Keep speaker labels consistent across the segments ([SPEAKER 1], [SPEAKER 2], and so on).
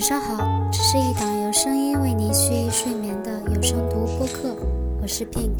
[SPEAKER 1] 晚上好，这是一档由声音为您蓄意睡眠的有声读播客，我是 Pink。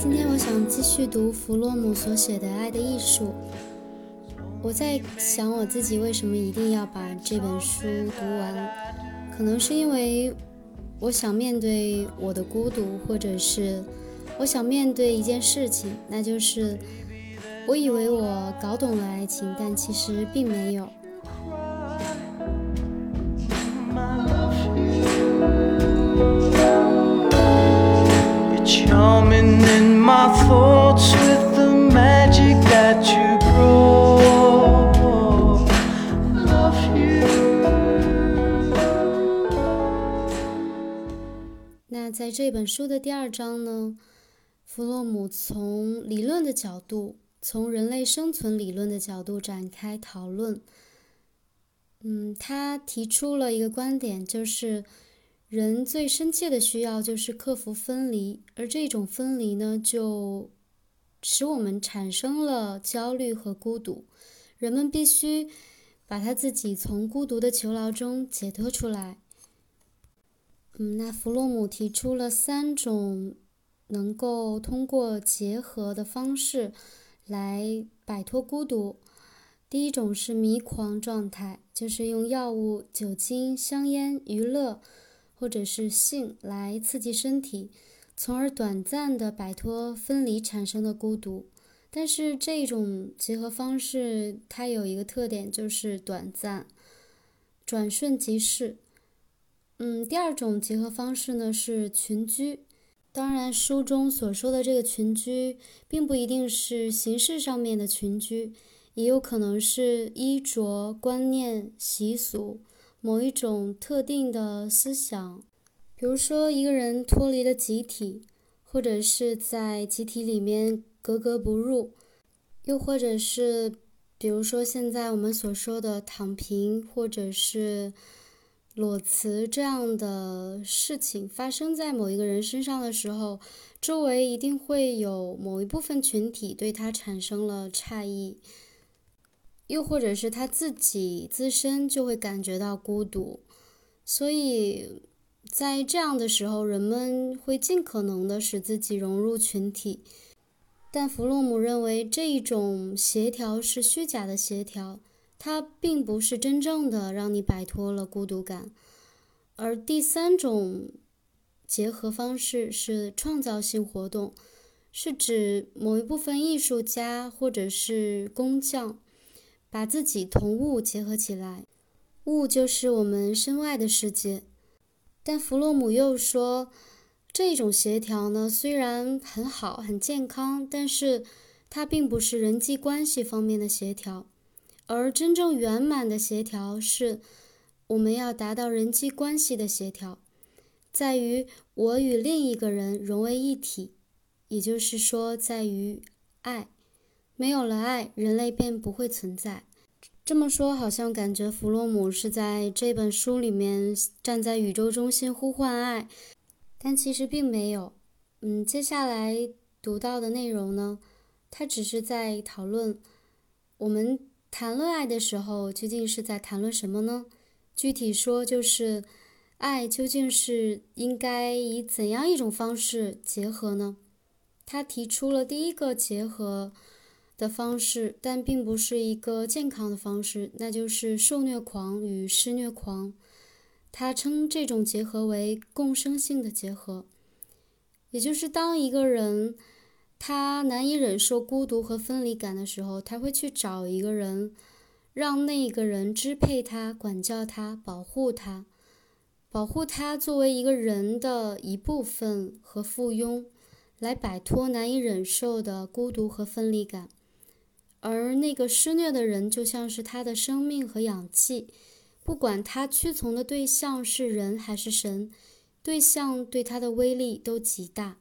[SPEAKER 1] 今天我想继续读弗洛姆所写的《爱的艺术》。我在想我自己为什么一定要把这本书读完，可能是因为我想面对我的孤独，或者是我想面对一件事情，那就是我以为我搞懂了爱情，但其实并没有。
[SPEAKER 2] I love you.
[SPEAKER 1] 在这本书的第二章呢，弗洛姆从理论的角度，从人类生存理论的角度展开讨论。嗯，他提出了一个观点，就是人最深切的需要就是克服分离，而这种分离呢，就使我们产生了焦虑和孤独。人们必须把他自己从孤独的囚牢中解脱出来。嗯，那弗洛姆提出了三种能够通过结合的方式来摆脱孤独。第一种是迷狂状态，就是用药物、酒精、香烟、娱乐或者是性来刺激身体，从而短暂的摆脱分离产生的孤独。但是这种结合方式它有一个特点，就是短暂、转瞬即逝。嗯，第二种结合方式呢是群居。当然，书中所说的这个群居，并不一定是形式上面的群居，也有可能是衣着、观念、习俗，某一种特定的思想。比如说，一个人脱离了集体，或者是在集体里面格格不入，又或者是，比如说现在我们所说的躺平，或者是。裸辞这样的事情发生在某一个人身上的时候，周围一定会有某一部分群体对他产生了诧异，又或者是他自己自身就会感觉到孤独，所以在这样的时候，人们会尽可能的使自己融入群体。但弗洛姆认为这一种协调是虚假的协调。它并不是真正的让你摆脱了孤独感，而第三种结合方式是创造性活动，是指某一部分艺术家或者是工匠把自己同物结合起来，物就是我们身外的世界。但弗洛姆又说，这种协调呢虽然很好很健康，但是它并不是人际关系方面的协调。而真正圆满的协调是，我们要达到人际关系的协调，在于我与另一个人融为一体，也就是说，在于爱。没有了爱，人类便不会存在。这么说，好像感觉弗洛姆是在这本书里面站在宇宙中心呼唤爱，但其实并没有。嗯，接下来读到的内容呢，他只是在讨论我们。谈论爱的时候，究竟是在谈论什么呢？具体说，就是爱究竟是应该以怎样一种方式结合呢？他提出了第一个结合的方式，但并不是一个健康的方式，那就是受虐狂与施虐狂。他称这种结合为共生性的结合，也就是当一个人。他难以忍受孤独和分离感的时候，他会去找一个人，让那个人支配他、管教他、保护他，保护他作为一个人的一部分和附庸，来摆脱难以忍受的孤独和分离感。而那个施虐的人就像是他的生命和氧气，不管他屈从的对象是人还是神，对象对他的威力都极大。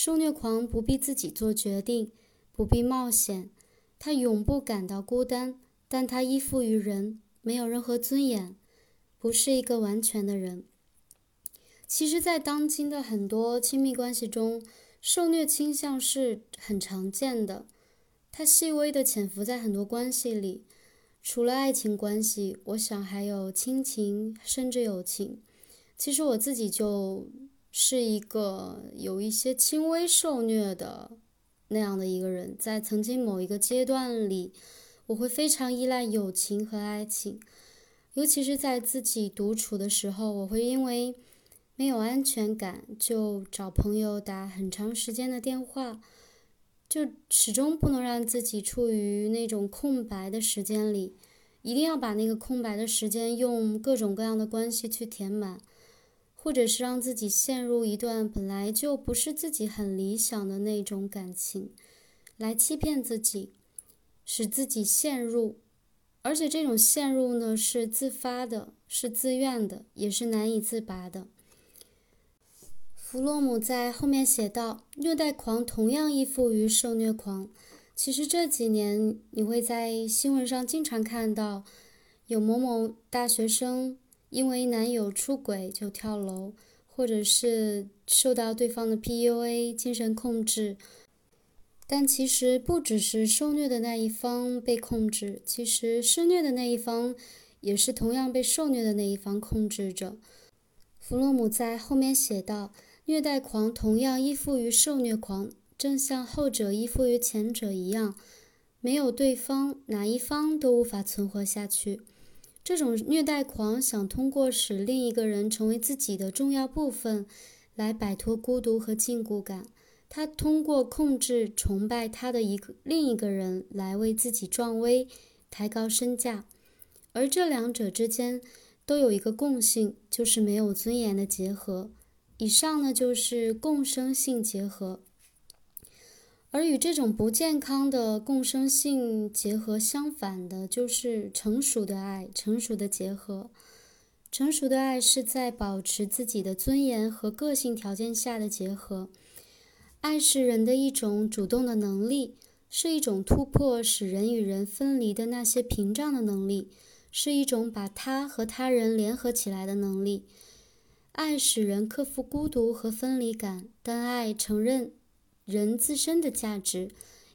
[SPEAKER 1] 受虐狂不必自己做决定，不必冒险，他永不感到孤单，但他依附于人，没有任何尊严，不是一个完全的人。其实，在当今的很多亲密关系中，受虐倾向是很常见的。它细微的潜伏在很多关系里，除了爱情关系，我想还有亲情，甚至友情。其实我自己就是一个有一些轻微受虐的那样的一个人，在曾经某一个阶段里，我会非常依赖友情和爱情，尤其是在自己独处的时候，我会因为。没有安全感，就找朋友打很长时间的电话，就始终不能让自己处于那种空白的时间里，一定要把那个空白的时间用各种各样的关系去填满，或者是让自己陷入一段本来就不是自己很理想的那种感情，来欺骗自己，使自己陷入，而且这种陷入呢是自发的，是自愿的，也是难以自拔的。弗洛姆在后面写道：“虐待狂同样依附于受虐狂。其实这几年，你会在新闻上经常看到，有某某大学生因为男友出轨就跳楼，或者是受到对方的 PUA 精神控制。但其实不只是受虐的那一方被控制，其实施虐的那一方也是同样被受虐的那一方控制着。”弗洛姆在后面写道。虐待狂同样依附于受虐狂，正像后者依附于前者一样，没有对方，哪一方都无法存活下去。这种虐待狂想通过使另一个人成为自己的重要部分，来摆脱孤独和禁锢感。他通过控制、崇拜他的一个另一个人来为自己壮威、抬高身价，而这两者之间都有一个共性，就是没有尊严的结合。以上呢就是共生性结合，而与这种不健康的共生性结合相反的，就是成熟的爱、成熟的结合。成熟的爱是在保持自己的尊严和个性条件下的结合。爱是人的一种主动的能力，是一种突破使人与人分离的那些屏障的能力，是一种把他和他人联合起来的能力。爱使人克服孤独和分离感，但爱承认人自身的价值，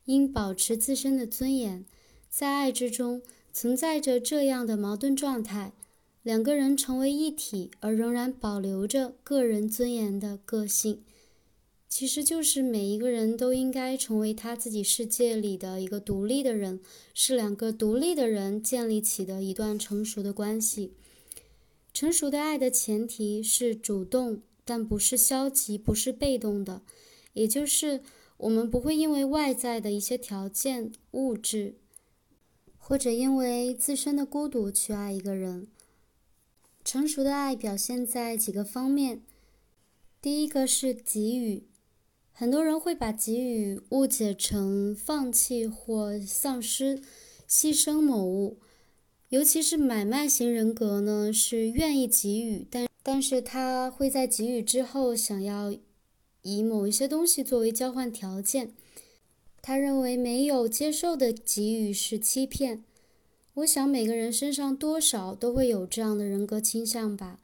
[SPEAKER 1] 应保持自身的尊严。在爱之中存在着这样的矛盾状态：两个人成为一体，而仍然保留着个人尊严的个性，其实就是每一个人都应该成为他自己世界里的一个独立的人，是两个独立的人建立起的一段成熟的关系。成熟的爱的前提是主动，但不是消极，不是被动的。也就是我们不会因为外在的一些条件、物质，或者因为自身的孤独去爱一个人。成熟的爱表现在几个方面。第一个是给予，很多人会把给予误解成放弃或丧失、牺牲某物。尤其是买卖型人格呢，是愿意给予，但但是他会在给予之后想要以某一些东西作为交换条件。他认为没有接受的给予是欺骗。我想每个人身上多少都会有这样的人格倾向吧。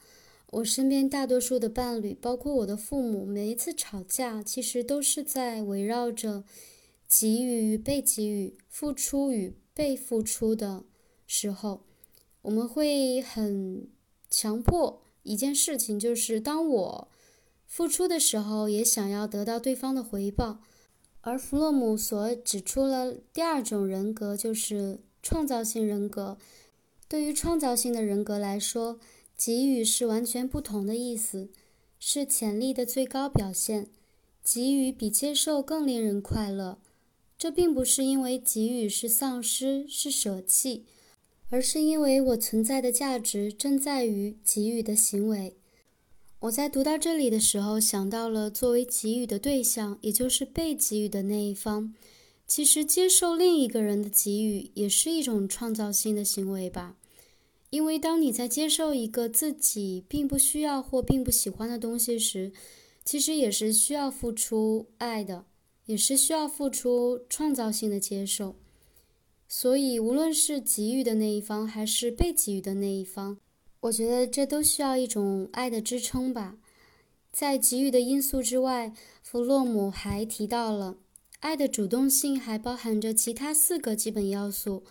[SPEAKER 1] 我身边大多数的伴侣，包括我的父母，每一次吵架其实都是在围绕着给予与被给予、付出与被付出的。时候，我们会很强迫一件事情，就是当我付出的时候，也想要得到对方的回报。而弗洛姆所指出了第二种人格，就是创造性人格。对于创造性的人格来说，给予是完全不同的意思，是潜力的最高表现。给予比接受更令人快乐。这并不是因为给予是丧失，是舍弃。而是因为我存在的价值正在于给予的行为。我在读到这里的时候，想到了作为给予的对象，也就是被给予的那一方。其实，接受另一个人的给予也是一种创造性的行为吧。因为当你在接受一个自己并不需要或并不喜欢的东西时，其实也是需要付出爱的，也是需要付出创造性的接受。所以，无论是给予的那一方，还是被给予的那一方，我觉得这都需要一种爱的支撑吧。在给予的因素之外，弗洛姆还提到了爱的主动性还包含着其他四个基本要素：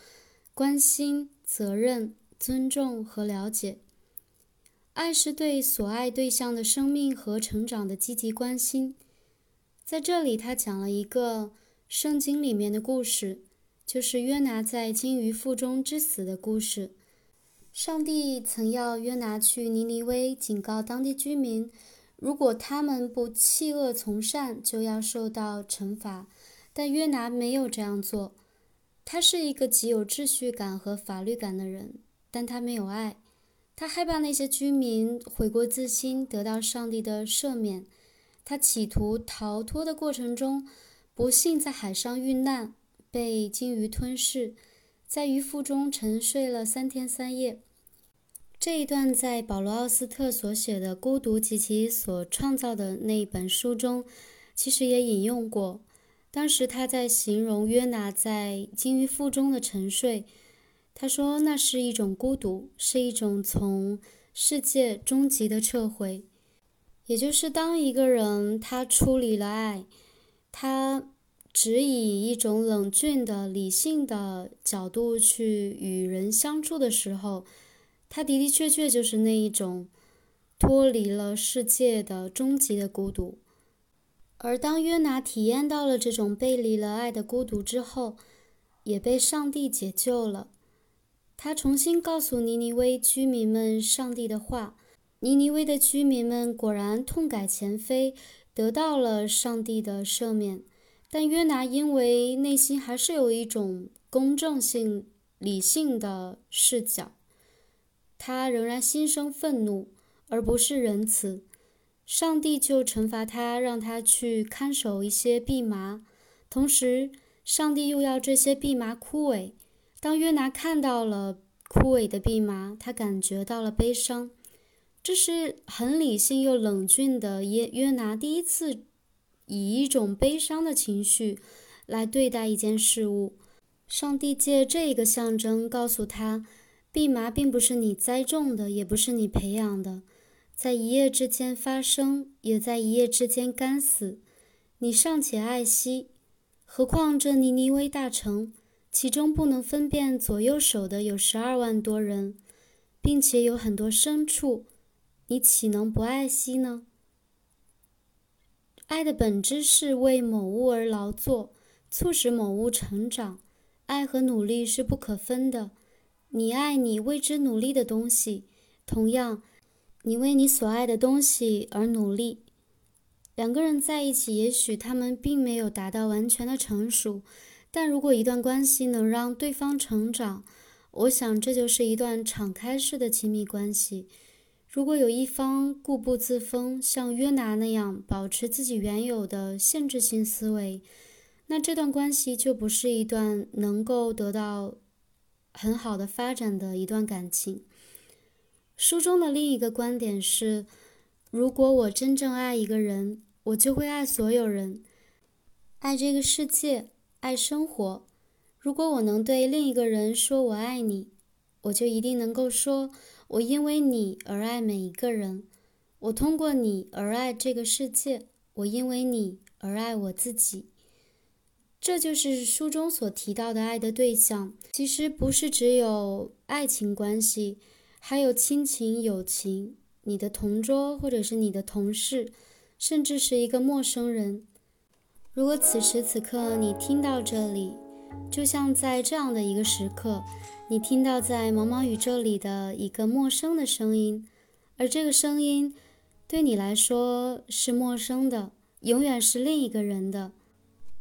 [SPEAKER 1] 关心、责任、尊重和了解。爱是对所爱对象的生命和成长的积极关心。在这里，他讲了一个圣经里面的故事，就是约拿在鲸鱼腹中之死的故事。上帝曾要约拿去尼尼微，警告当地居民，如果他们不弃恶从善，就要受到惩罚。但约拿没有这样做。他是一个极有秩序感和法律感的人，但他没有爱。他害怕那些居民悔过自新，得到上帝的赦免。他企图逃脱的过程中，不幸在海上遇难，被鲸鱼吞噬，在鱼腹中沉睡了三天三夜。这一段在保罗·奥斯特所写的《孤独及其所创造的》那本书中，其实也引用过。当时他在形容约拿在鲸鱼腹中的沉睡。他说：“那是一种孤独，是一种从世界终极的撤回。也就是当一个人他处理了爱，他只以一种冷峻的、理性的角度去与人相处的时候，他的的确确就是那一种脱离了世界的终极的孤独。而当约拿体验到了这种背离了爱的孤独之后，也被上帝解救了。”他重新告诉尼尼微居民们上帝的话，尼尼微的居民们果然痛改前非，得到了上帝的赦免。但约拿因为内心还是有一种公正性、理性的视角，他仍然心生愤怒，而不是仁慈。上帝就惩罚他，让他去看守一些蓖麻，同时上帝又要这些蓖麻枯萎。当约拿看到了枯萎的蓖麻，他感觉到了悲伤。这是很理性又冷峻的约约拿第一次以一种悲伤的情绪来对待一件事物。上帝借这个象征告诉他：蓖麻并不是你栽种的，也不是你培养的，在一夜之间发生，也在一夜之间干死。你尚且爱惜，何况这尼尼微大城？其中不能分辨左右手的有十二万多人，并且有很多牲畜，你岂能不爱惜呢？爱的本质是为某物而劳作，促使某物成长。爱和努力是不可分的。你爱你为之努力的东西，同样，你为你所爱的东西而努力。两个人在一起，也许他们并没有达到完全的成熟。但如果一段关系能让对方成长，我想这就是一段敞开式的亲密关系。如果有一方固步自封，像约拿那样保持自己原有的限制性思维，那这段关系就不是一段能够得到很好的发展的一段感情。书中的另一个观点是：如果我真正爱一个人，我就会爱所有人，爱这个世界。爱生活。如果我能对另一个人说“我爱你”，我就一定能够说“我因为你而爱每一个人”。我通过你而爱这个世界。我因为你而爱我自己。这就是书中所提到的爱的对象。其实不是只有爱情关系，还有亲情、友情，你的同桌或者是你的同事，甚至是一个陌生人。如果此时此刻你听到这里，就像在这样的一个时刻，你听到在茫茫宇宙里的一个陌生的声音，而这个声音对你来说是陌生的，永远是另一个人的。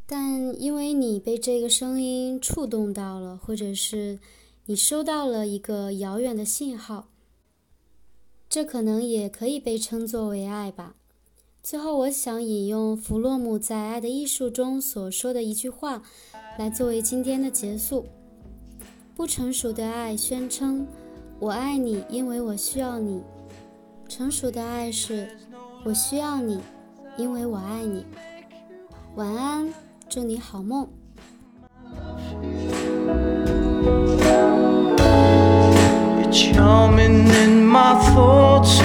[SPEAKER 1] 但因为你被这个声音触动到了，或者是你收到了一个遥远的信号，这可能也可以被称作为爱吧。最后，我想引用弗洛姆在《爱的艺术》中所说的一句话，来作为今天的结束。不成熟的爱宣称：“我爱你，因为我需要你。”成熟的爱是：“我需要你，因为我爱你。”晚安，祝你好梦。You're charming in my thoughts